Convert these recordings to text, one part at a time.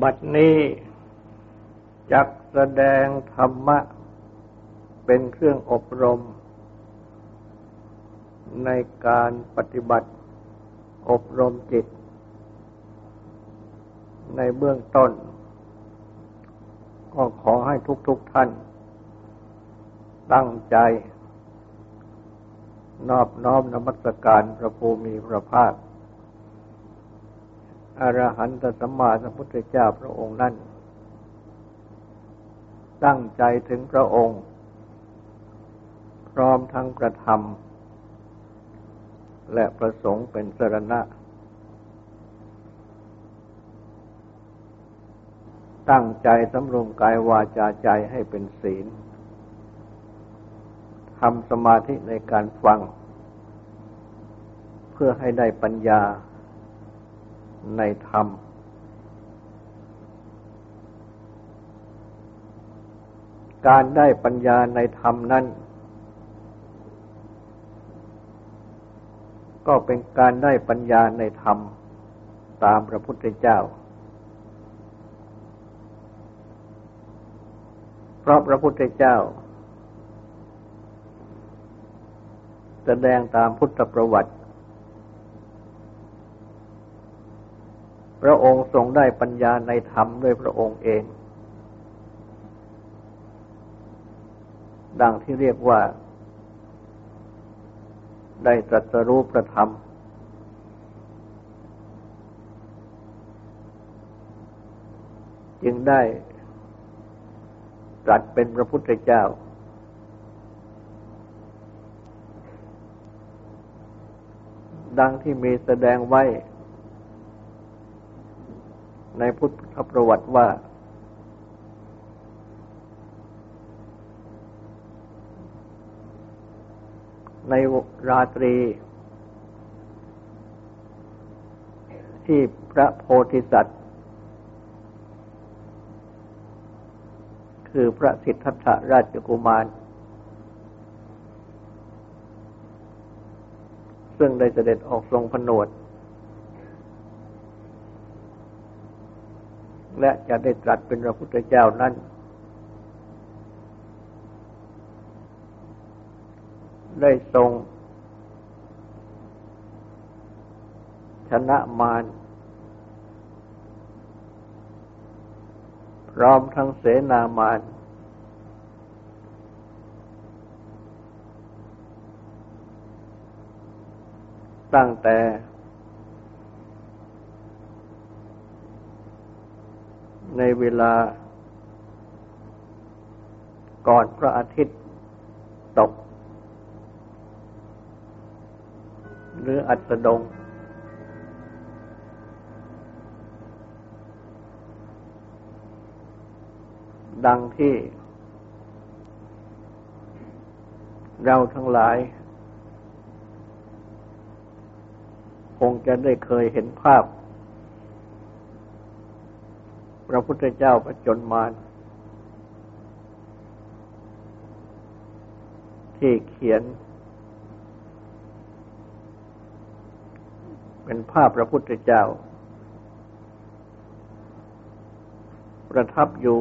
บัดนี้จักแสดงธรรมะ เป็นเครื่องอบรม ในการปฏิบัติอบรมจิต ในเบื้องต้น ก็ขอให้ทุกๆทท่าน ตั้งใจ นอบน้อมนมัสการพระภูมิพระภาค อรหันตสัมมาสัมพุทธเจ้าพระองค์นั้นตั้งใจถึงพระองค์ พร้อมทั้งกระทำและประสงค์เป็นสรณะ ตั้งใจสำรวมกายวาจาใจให้เป็นศีลทำสมาธิในการฟัง เพื่อให้ได้ปัญญา ในธรรม การได้ปัญญาในธรรมนั้น ก็เป็นการได้ปัญญาในธรรมตามพระพุทธเจ้า เพราะพระพุทธเจ้า แสดงตามพุทธประวัติ พระองค์ทรงได้ปัญญาในธรรมด้วยพระองค์เอง ดังที่เรียกว่า ได้ตรัสรู้ประธรรม จึงได้ตรัสเป็นพระพุทธเจ้า ดังที่มีแสดงไว้ ในพุทธประวัติว่า ในราตรี ที่พระโพธิสัตว์ คือพระสิทธัตถราชกุมาร ซึ่งได้เสด็จออกทรงผนวด และจะได้ตรัสเป็นพระพุทธเจ้านั้น ได้ทรง ชนะมารพร้อมทั้งเสนามารตั้งแต่ ในเวลา ก่อนพระอาทิตย์ตก หรืออัสดง ดังที่เราทั้งหลาย คงจะได้เคยเห็นภาพ ระพุทธเจ้าประจนมารที่เขียน เป็นภาพพระพุทธเจ้า ประทับอยู่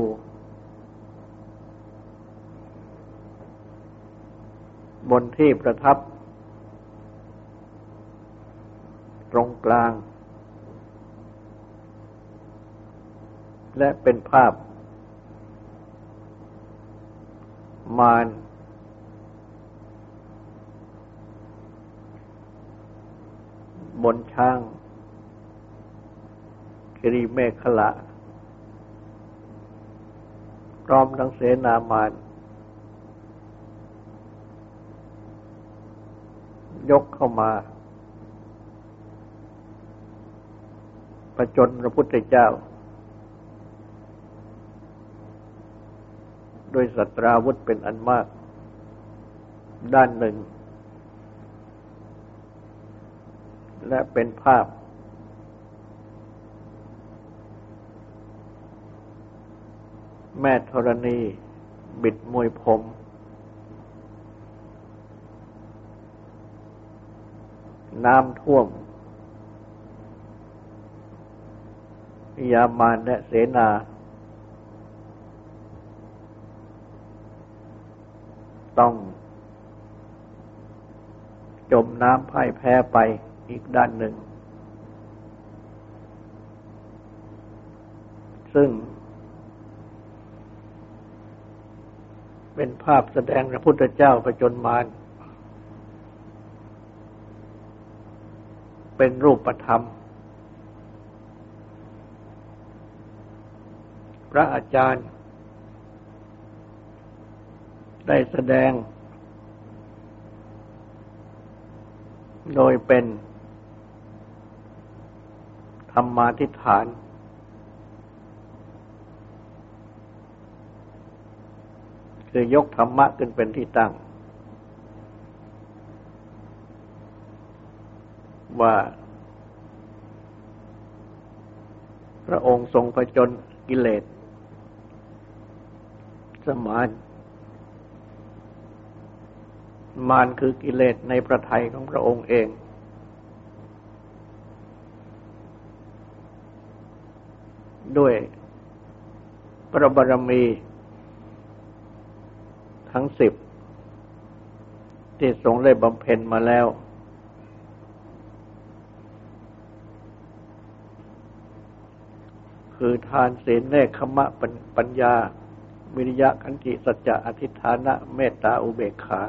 บนที่ประทับ ตรงกลาง และเป็นภาพ มารบนช้างคิริเมฆละพร้อมทั้งเสนามารยกเข้ามา ประจนพระพุทธเจ้า โดยสัตราวุธเป็นอันมาก ด้านหนึ่ง และเป็นภาพ แม่ธรณี บิดมวยผม น้ำท่วมยามานและเสนา ต้องจมน้ำพ่ายแพ้ไปอีกด้านหนึ่ง ซึ่ง เป็นภาพแสดงพระพุทธเจ้าประจนมารเป็นรูปธรรม พระอาจารย์ ได้แสดง โดยเป็นธรรมาทิฏฐาน คือยกธรรมะขึ้นเป็นที่ตั้ง ว่าพระองค์ทรงผจญกิเลส สมาน มานคือกิเลสในประทัยของพระองค์เอง ด้วยพระบารมีทั้งสิบ ที่ทรงได้บำเพ็ญมาแล้ว คือทานศีลเนคขมะปัญญาวิริยะขันติสัจจะอธิฐานะ เมตตาอุเบกขา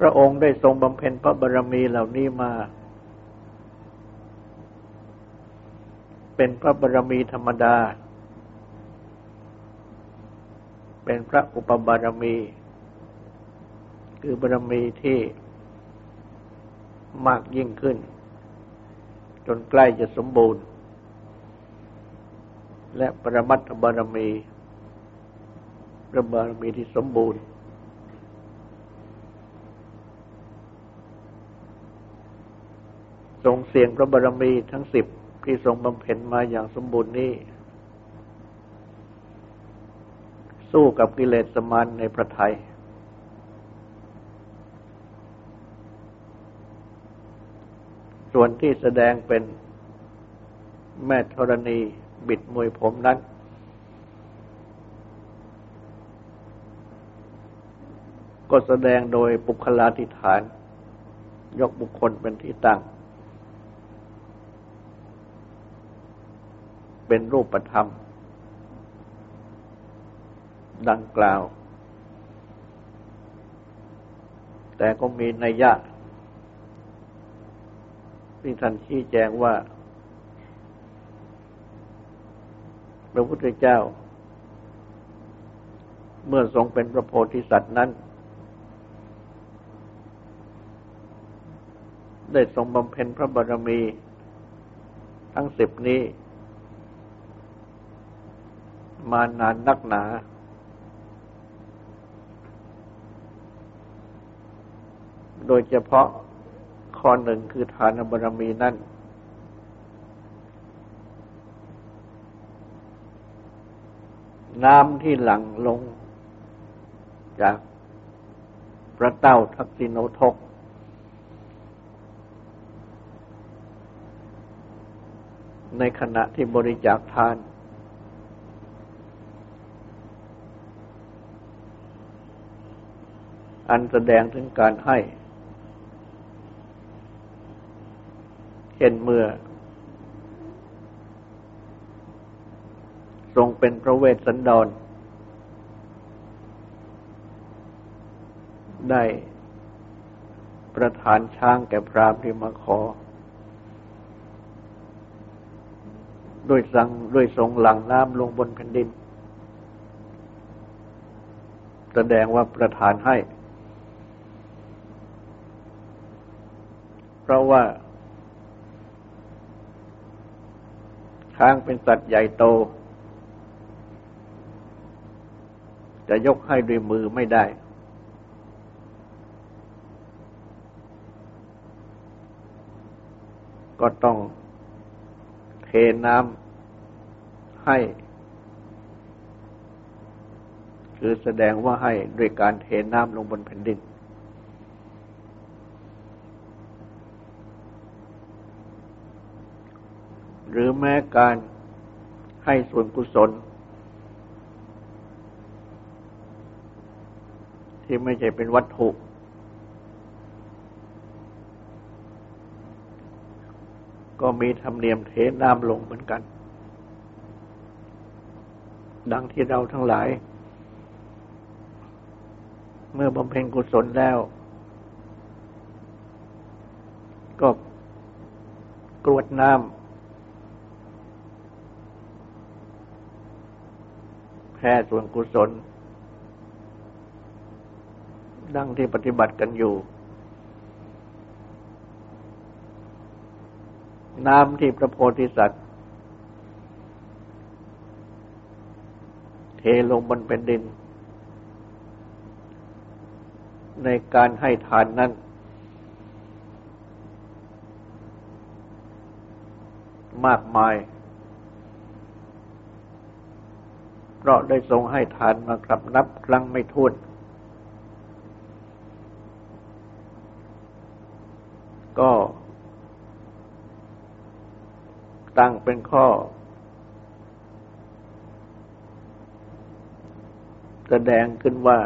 พระองค์ได้ทรงบำเพ็ญพระบารมีเหล่านี้มา เป็นพระบารมีธรรมดา เป็นพระอุปบารมี คือบารมีที่มากยิ่งขึ้น จนใกล้จะสมบูรณ์ และปรมัตถบารมีพระบารมีที่สมบูรณ์ ทรงเสียงพระบารมีทั้งสิบที่ทรงบำเพ็ญมาอย่างสมบูรณ์นี้ สู้กับกิเลสสมานในพระไทย ส่วนที่แสดงเป็นแม่ธรณีบิดมวยผมนั้น ก็แสดงโดยปุคลาธิฐาน ยกบุคคลเป็นที่ตั้ง เป็นรูปธรรม ดังกล่าว แต่ก็มีนัยยะที่ท่านชี้แจงว่า พระพุทธเจ้า เมื่อทรงเป็นพระโพธิสัตว์นั้น ได้ทรงบำเพ็ญพระบารมีทั้งสิบนี้ มานานนักหนา โดยเฉพาะข้อหนึ่งคือทานบารมีนั่น น้ำที่หลั่งลงจากพระเต้าทักษิโนทก ในขณะที่บริจาคทาน อันแสดงถึงการให้ เช่นเมื่อ ทรงเป็นพระเวสสันดร ได้ประทานช้างแก่พรามที่มาขอ ด้วยสังด้วยทรงหลังน้ำลงบนแผ่นดิน แสดงว่าประทานให้ เพ ราะว่าช้างเป็นสัตว์ใหญ่โต จะยกให้ด้วยมือไม่ได้ ก็ต้องเทน้ำให้ คือแสดงว่าให้ด้วยการเทน้ำลงบนแผ่นดิน หรือแม้การให้ส่วนกุศล ที่ไม่ใช่เป็นวัตถุ ก็มีธรรมเนียมเทน้ำลงเหมือนกัน ดังที่เราทั้งหลาย เมื่อบำเพ็ญกุศลแล้ว ก็กรวดน้ำ แผ่ส่วนกุศล ดังที่ปฏิบัติกันอยู่ น้ำที่พระโพธิสัตว์ เทลงบนเป็นดิน ในการให้ทานนั้นมากมาย เพราะได้ทรงให้ทานมากลับนับครั้งไม่ถ้วนก็ตั้งเป็นข้อ แสดงขึ้นว่า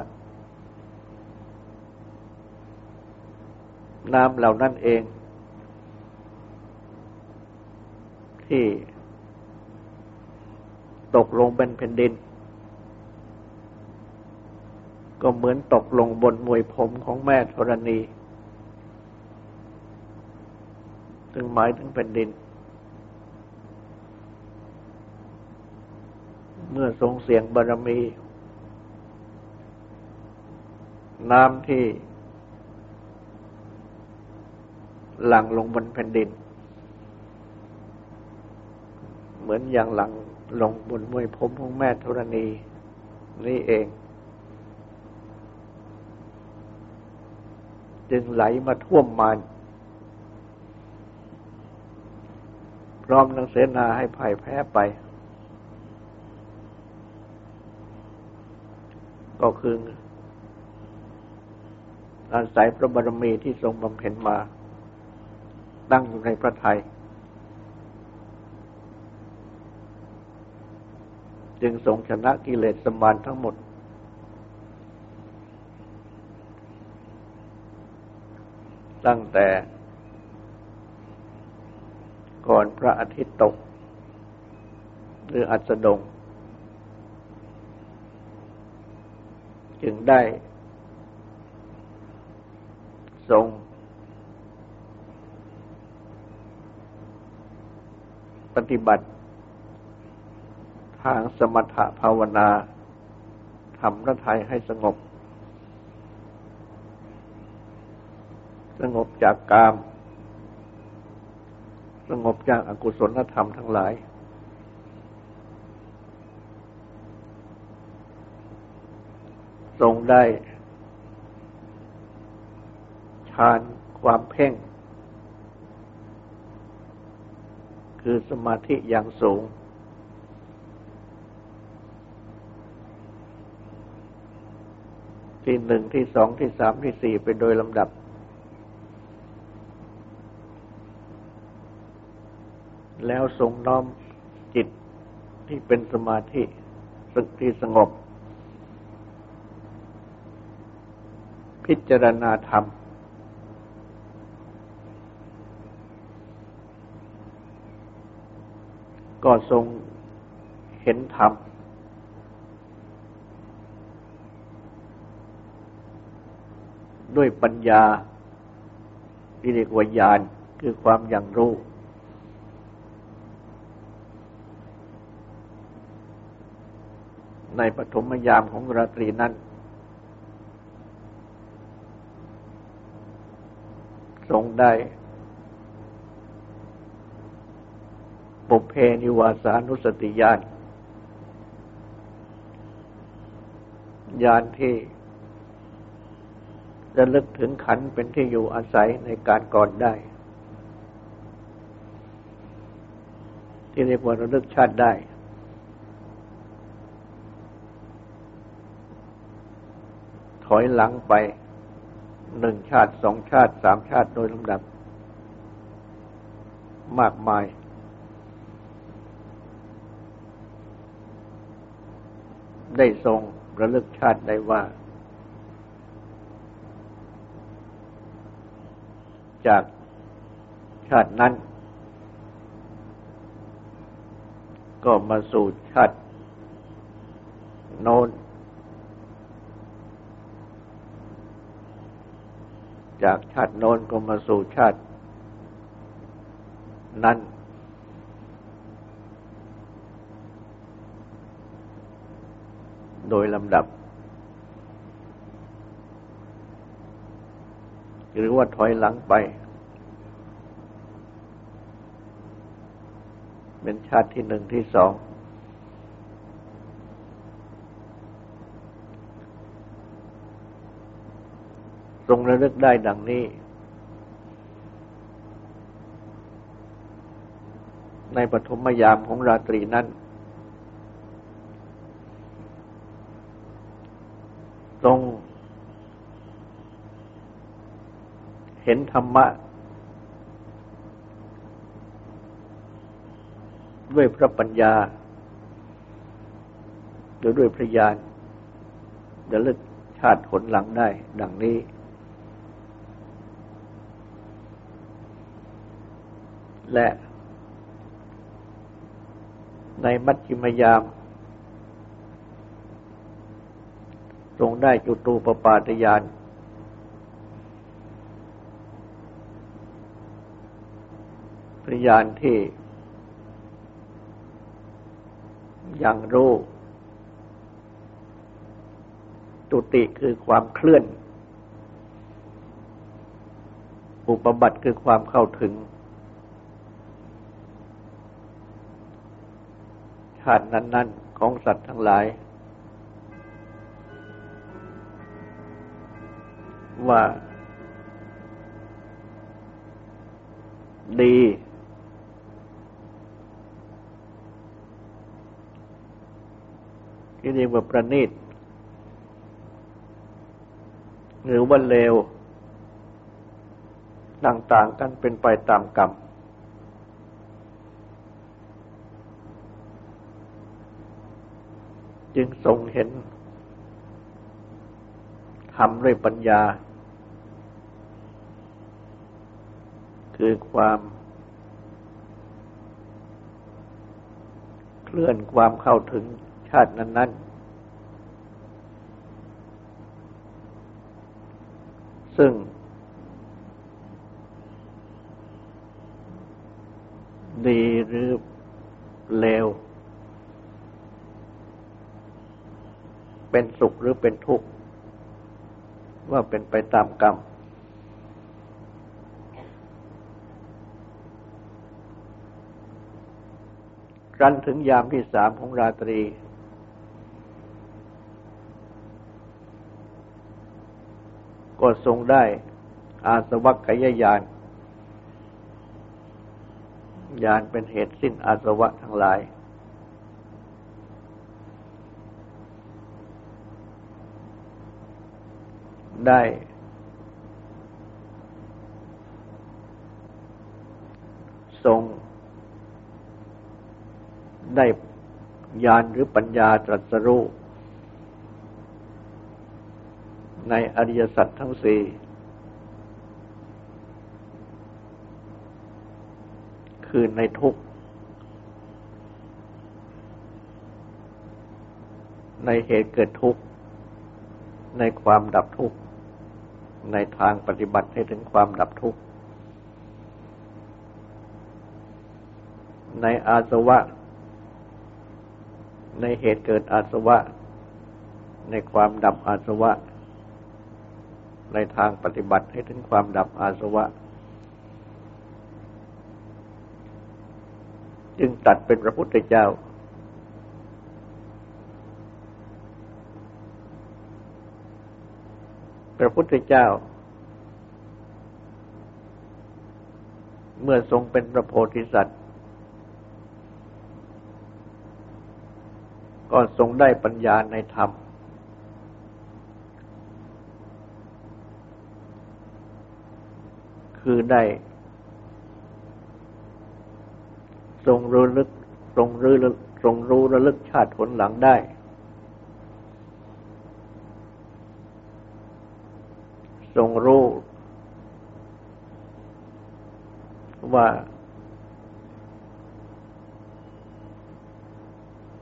น้ำเหล่านั้นเอง ที่ตกลงเป็นแผ่นดิน ก็เหมือนตกลงบนมวยผมของแม่ธรณี ถึงหมายถึงแผ่นดิน เมื่อทรงเสียงบารมี น้ำที่ หลั่งลงบนแผ่นดิน เหมือนอย่างหลังลงบนมวยผมของแม่ธรณี นี่เอง จึงไหลมาท่วมมานพร้อมนังเสนาให้พ่ายแพ้ไป ก็คืออาศัยพระบารมีที่ทรงบำเพ็ญมา ตั้งอยู่ในพระไทย จึงทรงชนะกิเลสสมานทั้งหมด ตั้งแต่ก่อนพระอาทิตย์ตก หรืออัสดง จึงได้ ทรง ปฏิบัติ ทางสมถภาวนาทำพระทัยให้สงบ งบจากกาม สงบจากอากุศลธรรมทั้งหลาย ทรงได้ฌานความเพ่ง คือสมาธิอย่างสูงที่หนึ่งที่สองที่สามที่สี่ไปโดยลำดับ แล้วทรงน้อมจิตที่เป็นสมาธิสึกที่สงบ พิจารณาธรรม ก็ทรงเห็นธรรมด้วยปัญญาที่เรียกว่าญาณคือความอย่างรู้ ในปฐมยามของราตรีนั้น ทรงได้ปุเพนิวาสานุสติญาณญาณที่ระลึกถึงขันเป็นที่อยู่อาศัยในการก่อนได้ ที่เรียกว่าระลึกชาติได้ อยหลังไปหนึ่งชาติสองชาติสามชาติโดยลำดับ มากมาย ได้ทรงระลึกชาติได้ว่า จากชาตินั้น ก็มาสู่ชาติโน้น จากชาติโน้นก็มาสู่ชาติ นั้น โดยลำดับ หรือว่าถอยหลังไป เป็นชาติที่หนึ่งที่สอง ทรงระลึกได้ดังนี้ ในปฐมยามของราตรีนั้น ทรงเห็นธรรมะ ด้วยพระปัญญาหรือด้วยพระญาณจะลึกชาติผลหลังได้ ดังนี้ และ ในมัชฌิมยาม ทรงได้จุตูปปาตยาน พยานที่ยังรู้ตุติคือความเคลื่อน อุปบัติคือความเข้าถึง ชาตินั้น ๆ ของสัตว์ทั้งหลาย ว่า ดี ที่เรียกว่าประณีตหรือว่าเลวต่าง ๆ กันเป็นไปตามกรรม จึงทรงเห็นทำด้วยปัญญา คือความเคลื่อนความเข้าถึงชาตินั้น ๆ ซึ่ง ดีหรือเลว เป็นสุขหรือเป็นทุกข์ว่าเป็นไปตามกรรมรันถึงยามที่สามของราตรี ก็ทรงได้อาสวัคขยญาณญาณเป็นเหตุสิ้นอาสวะทั้งหลาย ได้ ทรง ได้ญาณหรือปัญญาตรัสรู้ในอริยสัจทั้งสี่คือในทุกในเหตุเกิดทุกข์ ในความดับทุกข์ ในทางปฏิบัติให้ถึงความดับทุกข์ ในอาสวะ ในเหตุเกิดอาสวะ ในความดับอาสวะ ในทางปฏิบัติให้ถึงความดับอาสวะ จึงตัดเป็นพระพุทธเจ้า ระพุทธเจ้า เมื่อทรงเป็นพระโพธิสัตว์ ก็ทรงได้ปัญญาในธรรม คือได้ ทรงรู้ลึก ทรงรู้ลึก ทรงรู้ระลึกชาติผลหลังได้ ทรงรู้ว่า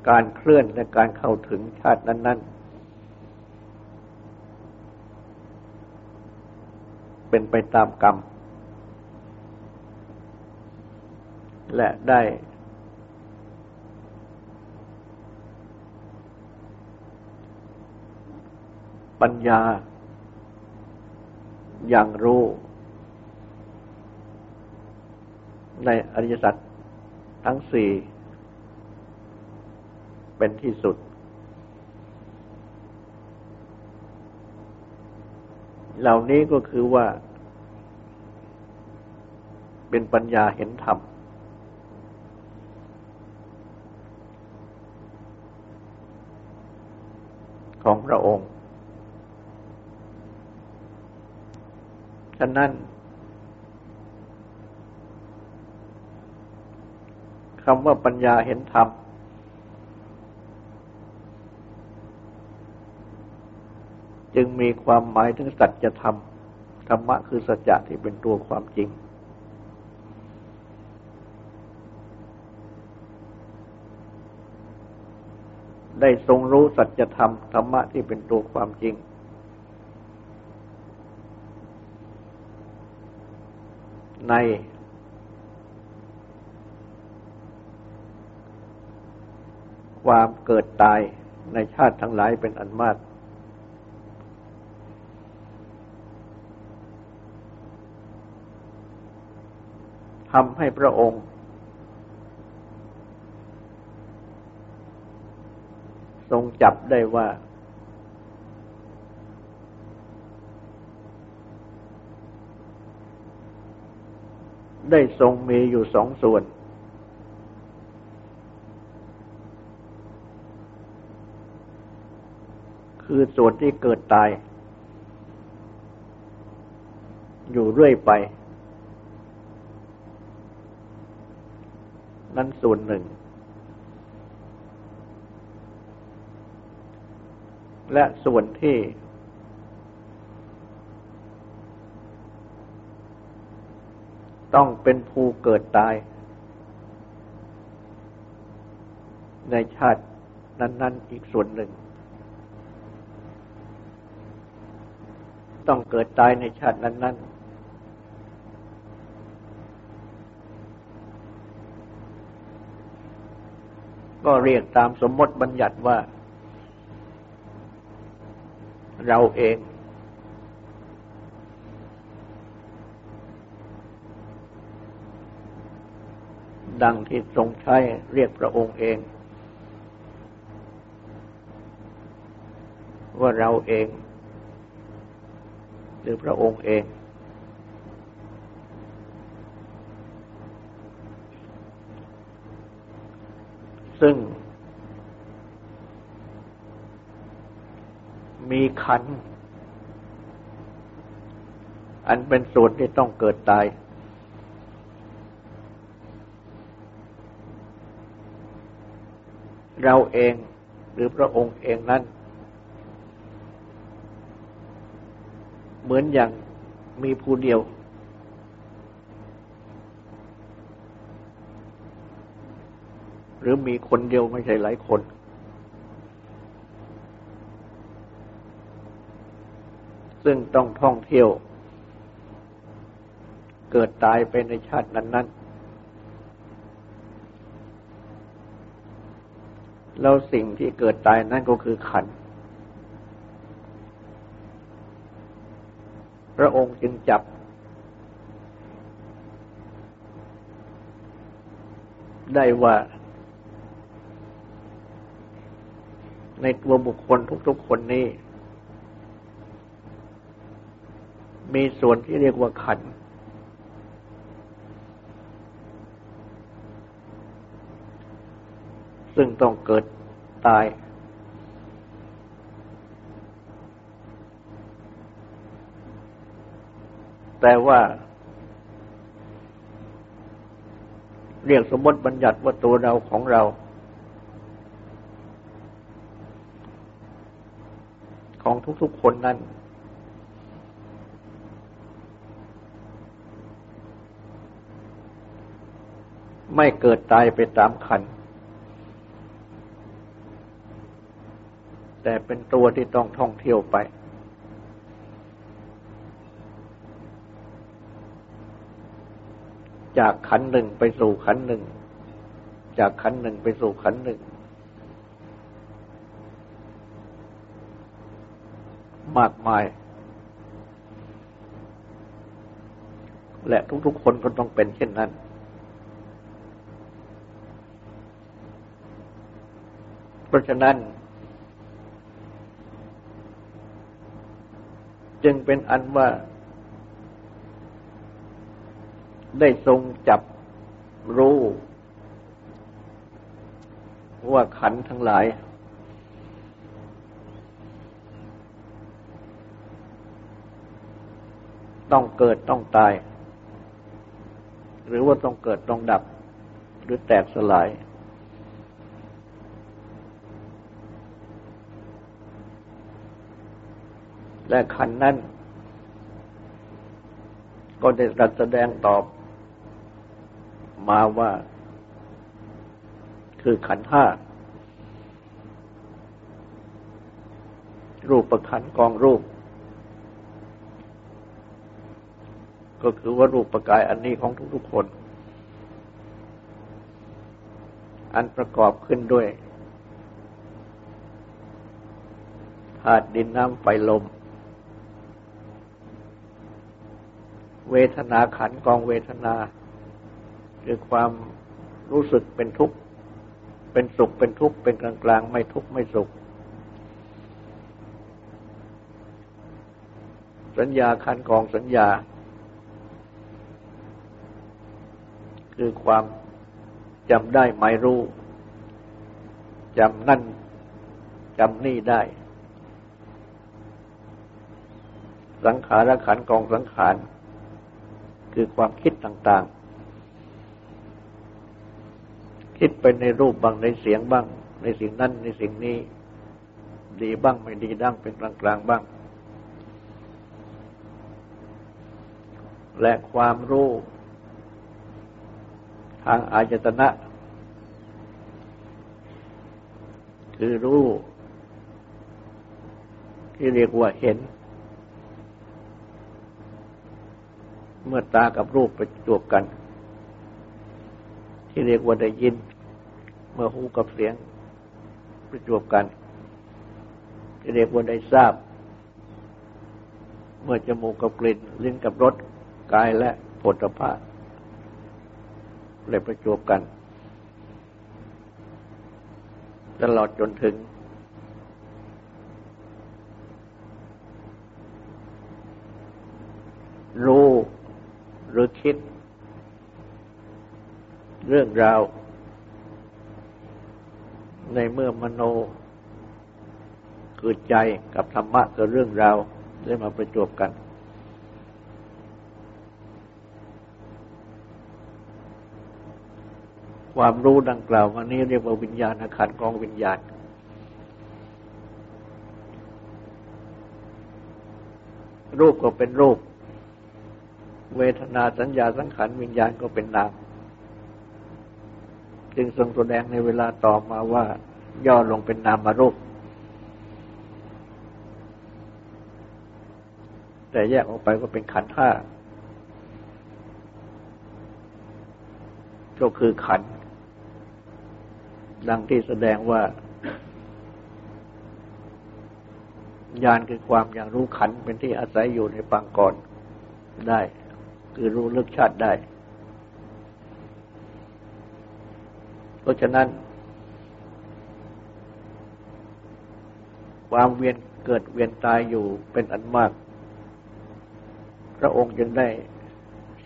การเคลื่อนและการเข้าถึงชาตินั้น ๆ เป็นไปตามกรรม และได้ ปัญญา อย่างรู้ ในอริยสัจทั้งสี่เป็นที่สุด เหล่านี้ก็คือว่า เป็นปัญญาเห็นธรรมของพระองค์ะนั้นคำว่าปัญญาเห็นธรรมจึงมีความหมายถึงสัจธรรม ธรรมะคือสัจจะที่เป็นตัวความจริง ได้ทรงรู้สัจธรรม ธรรมะที่เป็นตัวความจริง ในความเกิดตายในชาติทั้งหลายเป็นอันมาก ทำให้พระองค์ ทรงจับได้ว่า ได้ทรงมีอยู่สองส่วน คือส่วนที่เกิดตาย อยู่เรื่อยไป นั่นส่วนหนึ่ง และส่วนที่ ต้องเป็นภูเกิดตาย ในชาตินั้น ๆ อีกส่วนหนึ่ง ต้องเกิดตายในชาตินั้น ๆก็เรียกตามสมมติบัญญัติว่า เราเอง ดังที่ทรงใช้เรียกพระองค์เอง ว่าเราเอง หรือพระองค์เอง ซึ่ง มีขัน อันเป็นส่วนที่ต้องเกิดตาย เราเองหรือพระองค์เองนั้น เหมือนอย่างมีผู้เดียว หรือมีคนเดียวไม่ใช่หลายคน ซึ่งต้องท่องเที่ยว เกิดตายไปในชาตินั้น ๆ แล้วสิ่งที่เกิดตายนั่นก็คือขัน พระองค์จึงจับ ได้ว่า ในตัวบุคคลทุกๆคนนี้ มีส่วนที่เรียกว่าขัน ซึ่งต้องเกิดตาย แต่ว่า เรียกสมมติบัญญัติว่าตัวเราของเรา ของทุกๆคนนั้นไม่เกิดตายไปตามขัน แต่เป็นตัวที่ต้องท่องเที่ยวไป จากขันหนึ่งไปสู่ขันหนึ่ง จากขันหนึ่งไปสู่ขันหนึ่ง มากมาย และทุกๆคนก็ต้องเป็นเช่นนั้นเพราะฉะนั้น จึงเป็นอันว่า ได้ทรงจับรู้ ว่าขันทั้งหลาย ต้องเกิดต้องตาย หรือว่าต้องเกิดต้องดับ หรือแตกสลาย และขันนั้น ก็ได้รัสแสดงตอบมาว่า คือขันห้า รูปประขันกองรูป ก็คือว่ารูปประกายอันนี้ของทุกๆคน อันประกอบขึ้นด้วยธาตุดินน้ำไฟลม เวทนาขันกองเวทนา คือความรู้สึกเป็นทุกข์ เป็นสุขเป็นทุกข์ เป็นกลางกลางไม่ทุกข์ ไม่สุข สัญญาขันกองสัญญา คือความจำได้ไม่รู้จำนั่นจำนี่ได้ สังขารขันกองสังขาร คือความคิดต่างๆ คิดไปในรูปบ้างในเสียงบ้าง ในสิ่งนั้นในสิ่งนี้ ดีบ้างไม่ดีดั้งเป็นกลางๆบ้าง และความรู้ทางอายตนะ คือรู้ ที่เรียกว่าเห็น เมื่อตากับรูปประจวบกัน ที่เรียกว่าได้ยิน เมื่อหูกับเสียงประจวบกัน ที่เรียกว่าได้ทราบ เมื่อจมูกกับกลิ่นลิ้นกับรสกายและผลพะเลยประจวบกัน ตลอดจนถึงรู้ห รือคิด เรื่องราว ในเมื่อมโนคือใจกับธรรมะกับเรื่องราวได้มาประจวบกัน ความรู้ดังกล่าวมานี้เรียกว่าวิญญาณขันกองวิญญาณรูปก็เป็นรูป เวทนาสัญญาสังขารวิญญาณก็เป็นนาม จึงทรงแสดงในเวลาต่อมาว่าย่อลงเป็นนามารูป แต่แยกออกไปก็เป็นขันห้าก็คือขัน ดังที่แสดงว่า ญาณคือความอย่างรู้ขันเป็นที่อาศัยอยู่ในปางก่อนได้ คือรู้ลึกชาติได้ เพราะฉะนั้น ความเวียนเกิดเวียนตายอยู่เป็นอันมาก พระองค์จึงได้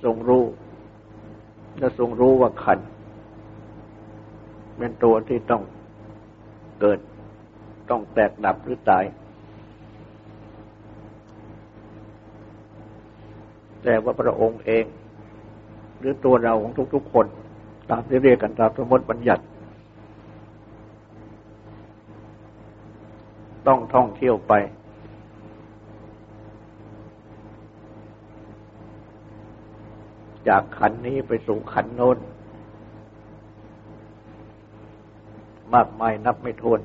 ทรงรู้และทรงรู้ว่าขัน เป็นตัวที่ต้องเกิดต้องแตกดับหรือตาย แต่ว่าพระองค์เอง หรือตัวเราของทุกๆคน ตามที่เรียกกันตามสมมติบัญญัติ ต้องท่องเที่ยวไป จากขันนี้ไปสู่ขันโน้น มากมายนับไม่ถ้วน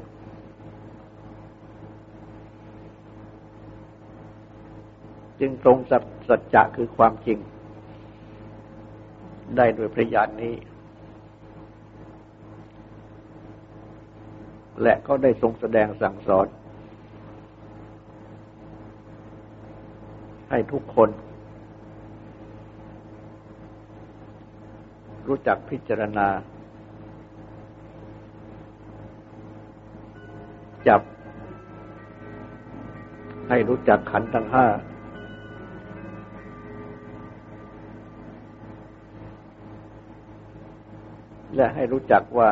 จึงตรงสัจจะคือความจริง ได้โดยพระญานนี้ และก็ได้ทรงแสดงสั่งสอน ให้ทุกคน รู้จักพิจารณา จับให้รู้จักขันธ์ทั้งห้า และให้รู้จักว่า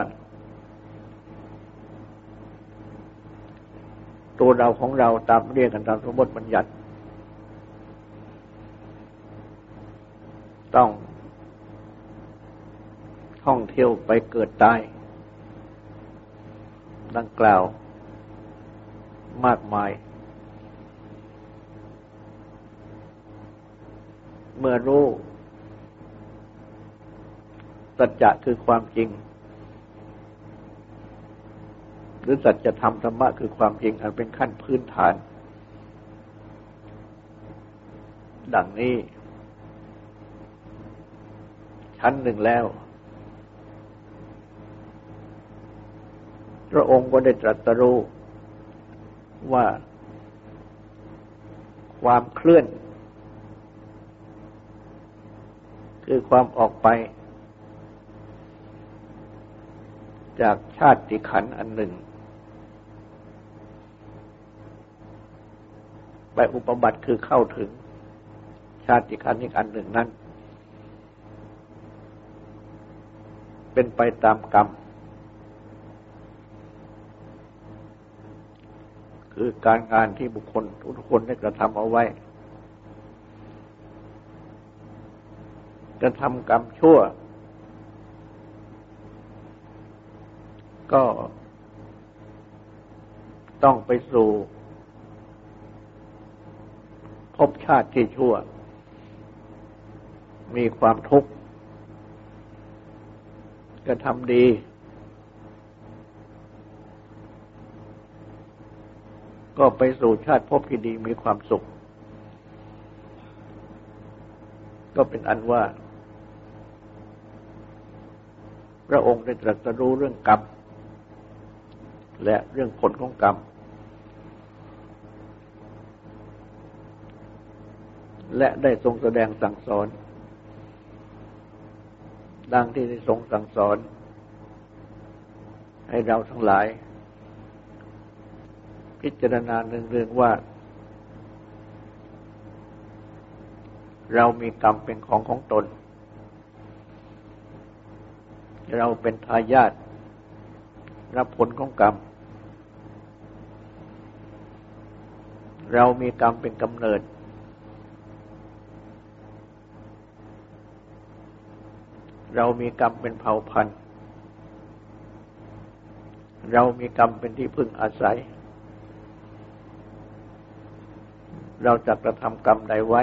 ตัวเราของเราตามเรียกกันตามสมมติบัญญัติ ต้องท่องเที่ยวไปเกิดตาย ดังกล่าว มากมาย เมื่อรู้ สัจจะคือความจริง หรือสัจธรรมธรรมะคือความจริง อันเป็นขั้นพื้นฐาน ดังนี้ ชั้นหนึ่งแล้ว พระองค์ก็ได้ตรัสรู้ว่าความเคลื่อน คือความออกไป จากชาติขันอันหนึ่ง ไปอุปบัติคือเข้าถึง ชาติขันอีกอันหนึ่งนั้น เป็นไปตามกรรม คือการงานที่บุคคลทุกคนได้กระทำเอาไว้กระทำกรรมชั่ว ก็ต้องไปสู่พบชาติที่ชั่ว มีความทุกข์กระทำดี ก็ไปสู่ชาติภพที่ดีมีความสุข ก็เป็นอันว่า พระองค์ได้ตรัสรู้เรื่องกรรม และเรื่องผลของกรรม และได้ทรงแสดงสั่งสอน ดังที่ได้ทรงสั่งสอน ให้เราทั้งหลาย พิจารณาเนือง ๆ ว่า เรามีกรรมเป็นของของตน เราเป็นทายาทรับผลของกรรม เรามีกรรมเป็นกำเนิด เรามีกรรมเป็นเผ่าพันธุ์ เรามีกรรมเป็นที่พึ่งอาศัย เราจะกระทำกรรมใดไว้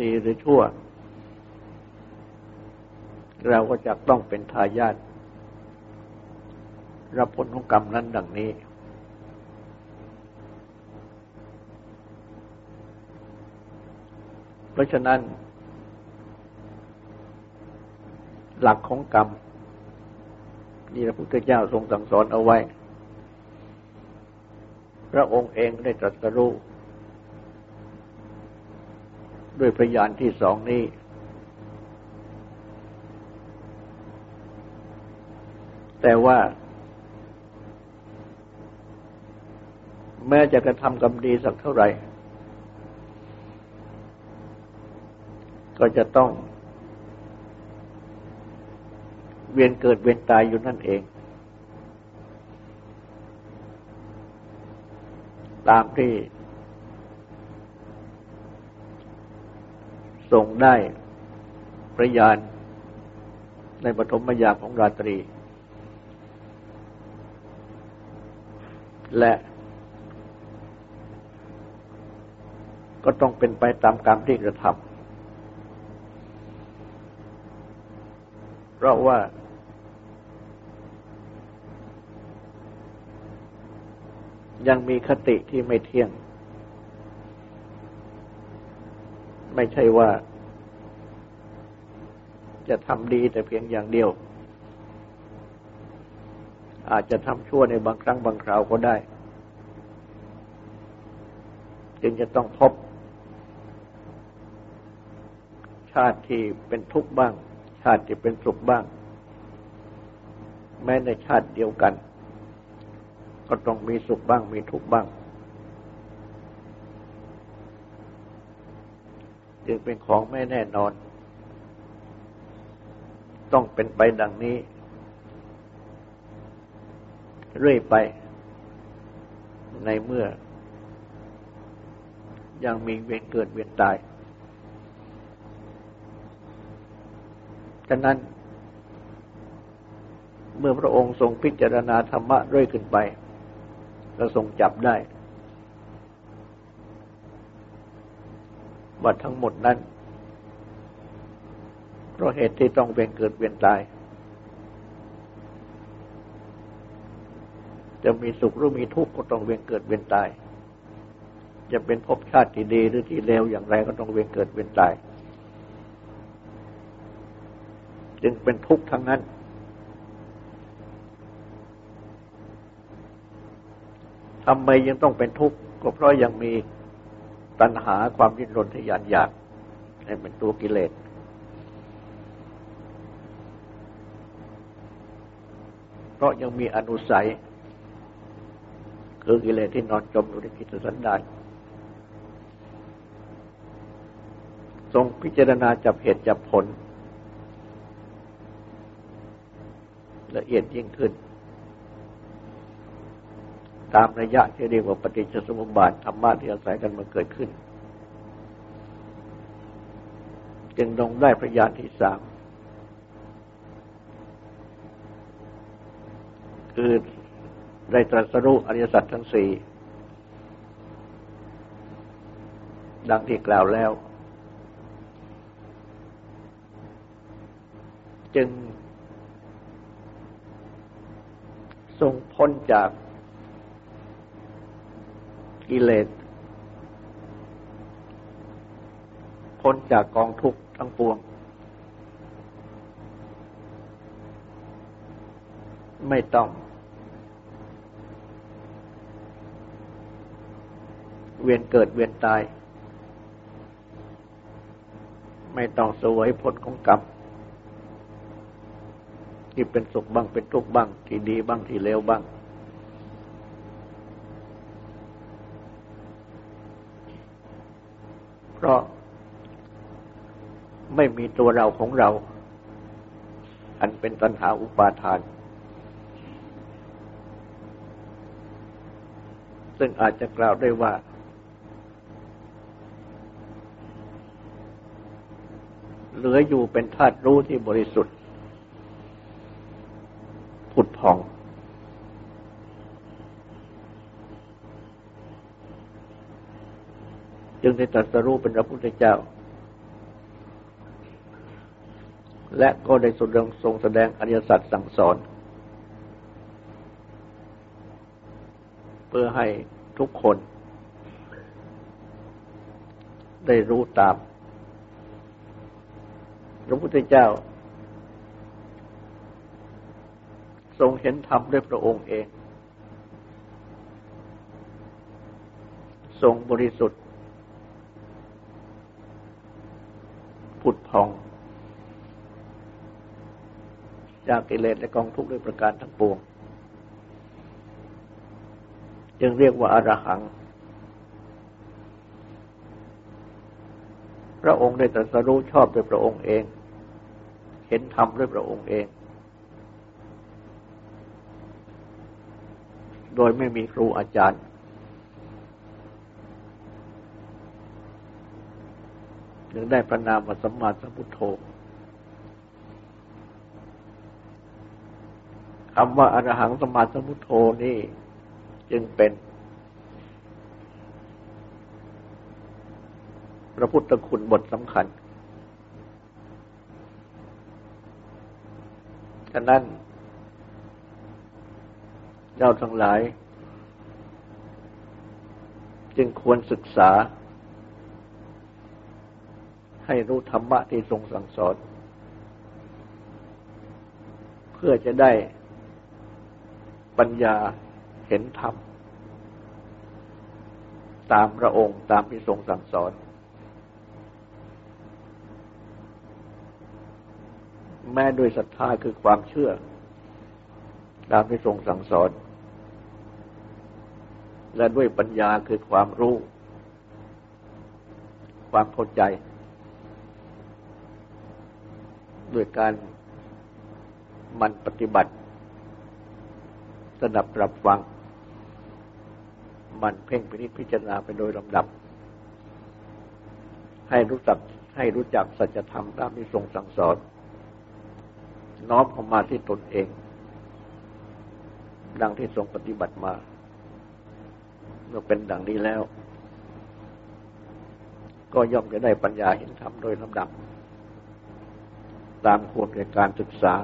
ดีหรือชั่ว เราก็จะต้องเป็นทายาทรับผลของกรรมนั้นดังนี้ เพ ราะฉะนั้น หลักของกรรม นี่พระพุทธเจ้าทรงสั่งสอนเอาไว้ พระองค์เองได้ตรัสรู้ด้วยพระญาณที่สองนี้ แต่ว่า แม้จะกระทำกรรมดีสักเท่าไหร่ ก็จะต้อง เวียนเกิดเวียนตายอยู่นั่นเอง ตามที่ส่งได้พระญาณในปฐมยามของราตรี และก็ต้องเป็นไปตามกรรมที่กระทำ เพราะว่า ยังมีคติที่ไม่เที่ยง ไม่ใช่ว่า จะทำดีแต่เพียงอย่างเดียว อาจจะทำชั่วในบางครั้งบางคราวก็ได้ จึงจะต้องพบชาติที่เป็นทุกข์บ้าง ชาติที่เป็นสุขบ้าง แม้ในชาติเดียวกัน ก็ต้องมีสุขบ้างมีทุกข์บ้าง จึงเป็นของไม่แน่นอน ต้องเป็นไปดังนี้ เรื่อยไป ในเมื่อ ยังมีเวียนเกิดเวียนตาย ฉะนั้น เมื่อพระองค์ทรงพิจารณาธรรมะเรื่อยขึ้นไป ก็ทรงจับได้ว่าทั้งหมดนั้นเพราะเหตุที่ต้องเวียนเกิดเวียนตาย จะมีสุขหรือมีทุกข์ก็ต้องเวียนเกิดเวียนตาย จะเป็นภพชาติที่ดีหรือที่เลวอย่างไรก็ต้องเวียนเกิดเวียนตาย จึงเป็นทุกข์ทั้งนั้น ทำไมยังต้องเป็นทุกข์ ก็เพราะยังมีตัณหาความดิ้นรนทยานอยากให้เป็นตัวกิเลส เพราะยังมีอนุสัย คือกิเลสที่นอนจมอยู่ในกิจสันดานทรงพิจารณาจับเหตุจับผล ละเอียดยิ่งขึ้น ตามระยะที่เรียกว่าปฏิจจสมุปบาทธรรมะที่อาศัยกันมาเกิดขึ้น จึงลงได้พระญาณที่สามคือได้ตรัสรู้อริยสัจทั้งสี่ดังที่กล่าวแล้ว จึง ทรงพ้นจากกิเลส พ้นจากกองทุกข์ทั้งปวง ไม่ต้อง เวียนเกิดเวียนตาย ไม่ต้องสวยผลของกรรม ที่เป็นสุขบ้างเป็นทุกข์บ้าง ที่ดีบ้างที่เลวบ้าง เพราะไม่มีตัวเราของเรา อันเป็นตัณหาอุปาทาน ซึ่งอาจจะกล่าวได้ว่าเหลืออยู่เป็นธาตุรู้ที่บริสุทธิ์ ผุดผ่อง จึงได้ตรัสรู้เป็นพระพุทธเจ้า และก็ได้ทรงทรงแสดงอริยสัจสั่งสอน เพื่อให้ทุกคน ได้รู้ตามพระพุทธเจ้า ทรงเห็นธรรมด้วยพระองค์เอง ทรงบริสุทธิ์ ผุดพอง จากกิเลสและกองทุกข์ด้วยประการทั้งปวง จึงเรียกว่าอารหัง พระองค์ได้ตรัสรู้ชอบด้วยพระองค์เอง เห็นธรรมด้วยพระองค์เอง ดยไม่มีครูอาจารย์ จึงได้ประนามว่าสัมมาสัมพุทโธคำว่าอรหังสัมมาสัมพุทโธนี่จึงเป็น พระพุทธคุณบทสำคัญ ฉะนั้น เจ้าทั้งหลาย จึงควรศึกษา ให้รู้ธรรมะที่ทรงสั่งสอน เพื่อจะได้ปัญญาเห็นธรรม ตามพระองค์ตามที่ทรงสั่งสอน แม้ด้วยศรัทธาคือความเชื่อตามที่ทรงสั่งสอน และด้วยปัญญาคือความรู้ ความเข้าใจ ด้วยการมันปฏิบัติสดับรับฟัง มันเพ่งพินิจพิจารณาไปโดยลำดับ ให้รู้จักให้รู้จักสัจธรรมตามที่ทรงสั่งสอน น้อมเข้ามาที่ตนเอง ดังที่ทรงปฏิบัติมา เมื่อเป็นดังนี้แล้ว ก็ย่อมจะได้ปัญญาเห็นธรรมโดยลำดับ ตามควรแก่การศึกษา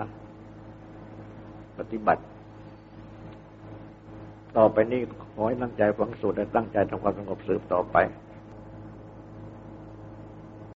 ปฏิบัติ ต่อไปนี้ขอให้ตั้งใจฟังสูตรและตั้งใจทำความสงบสืบต่อไป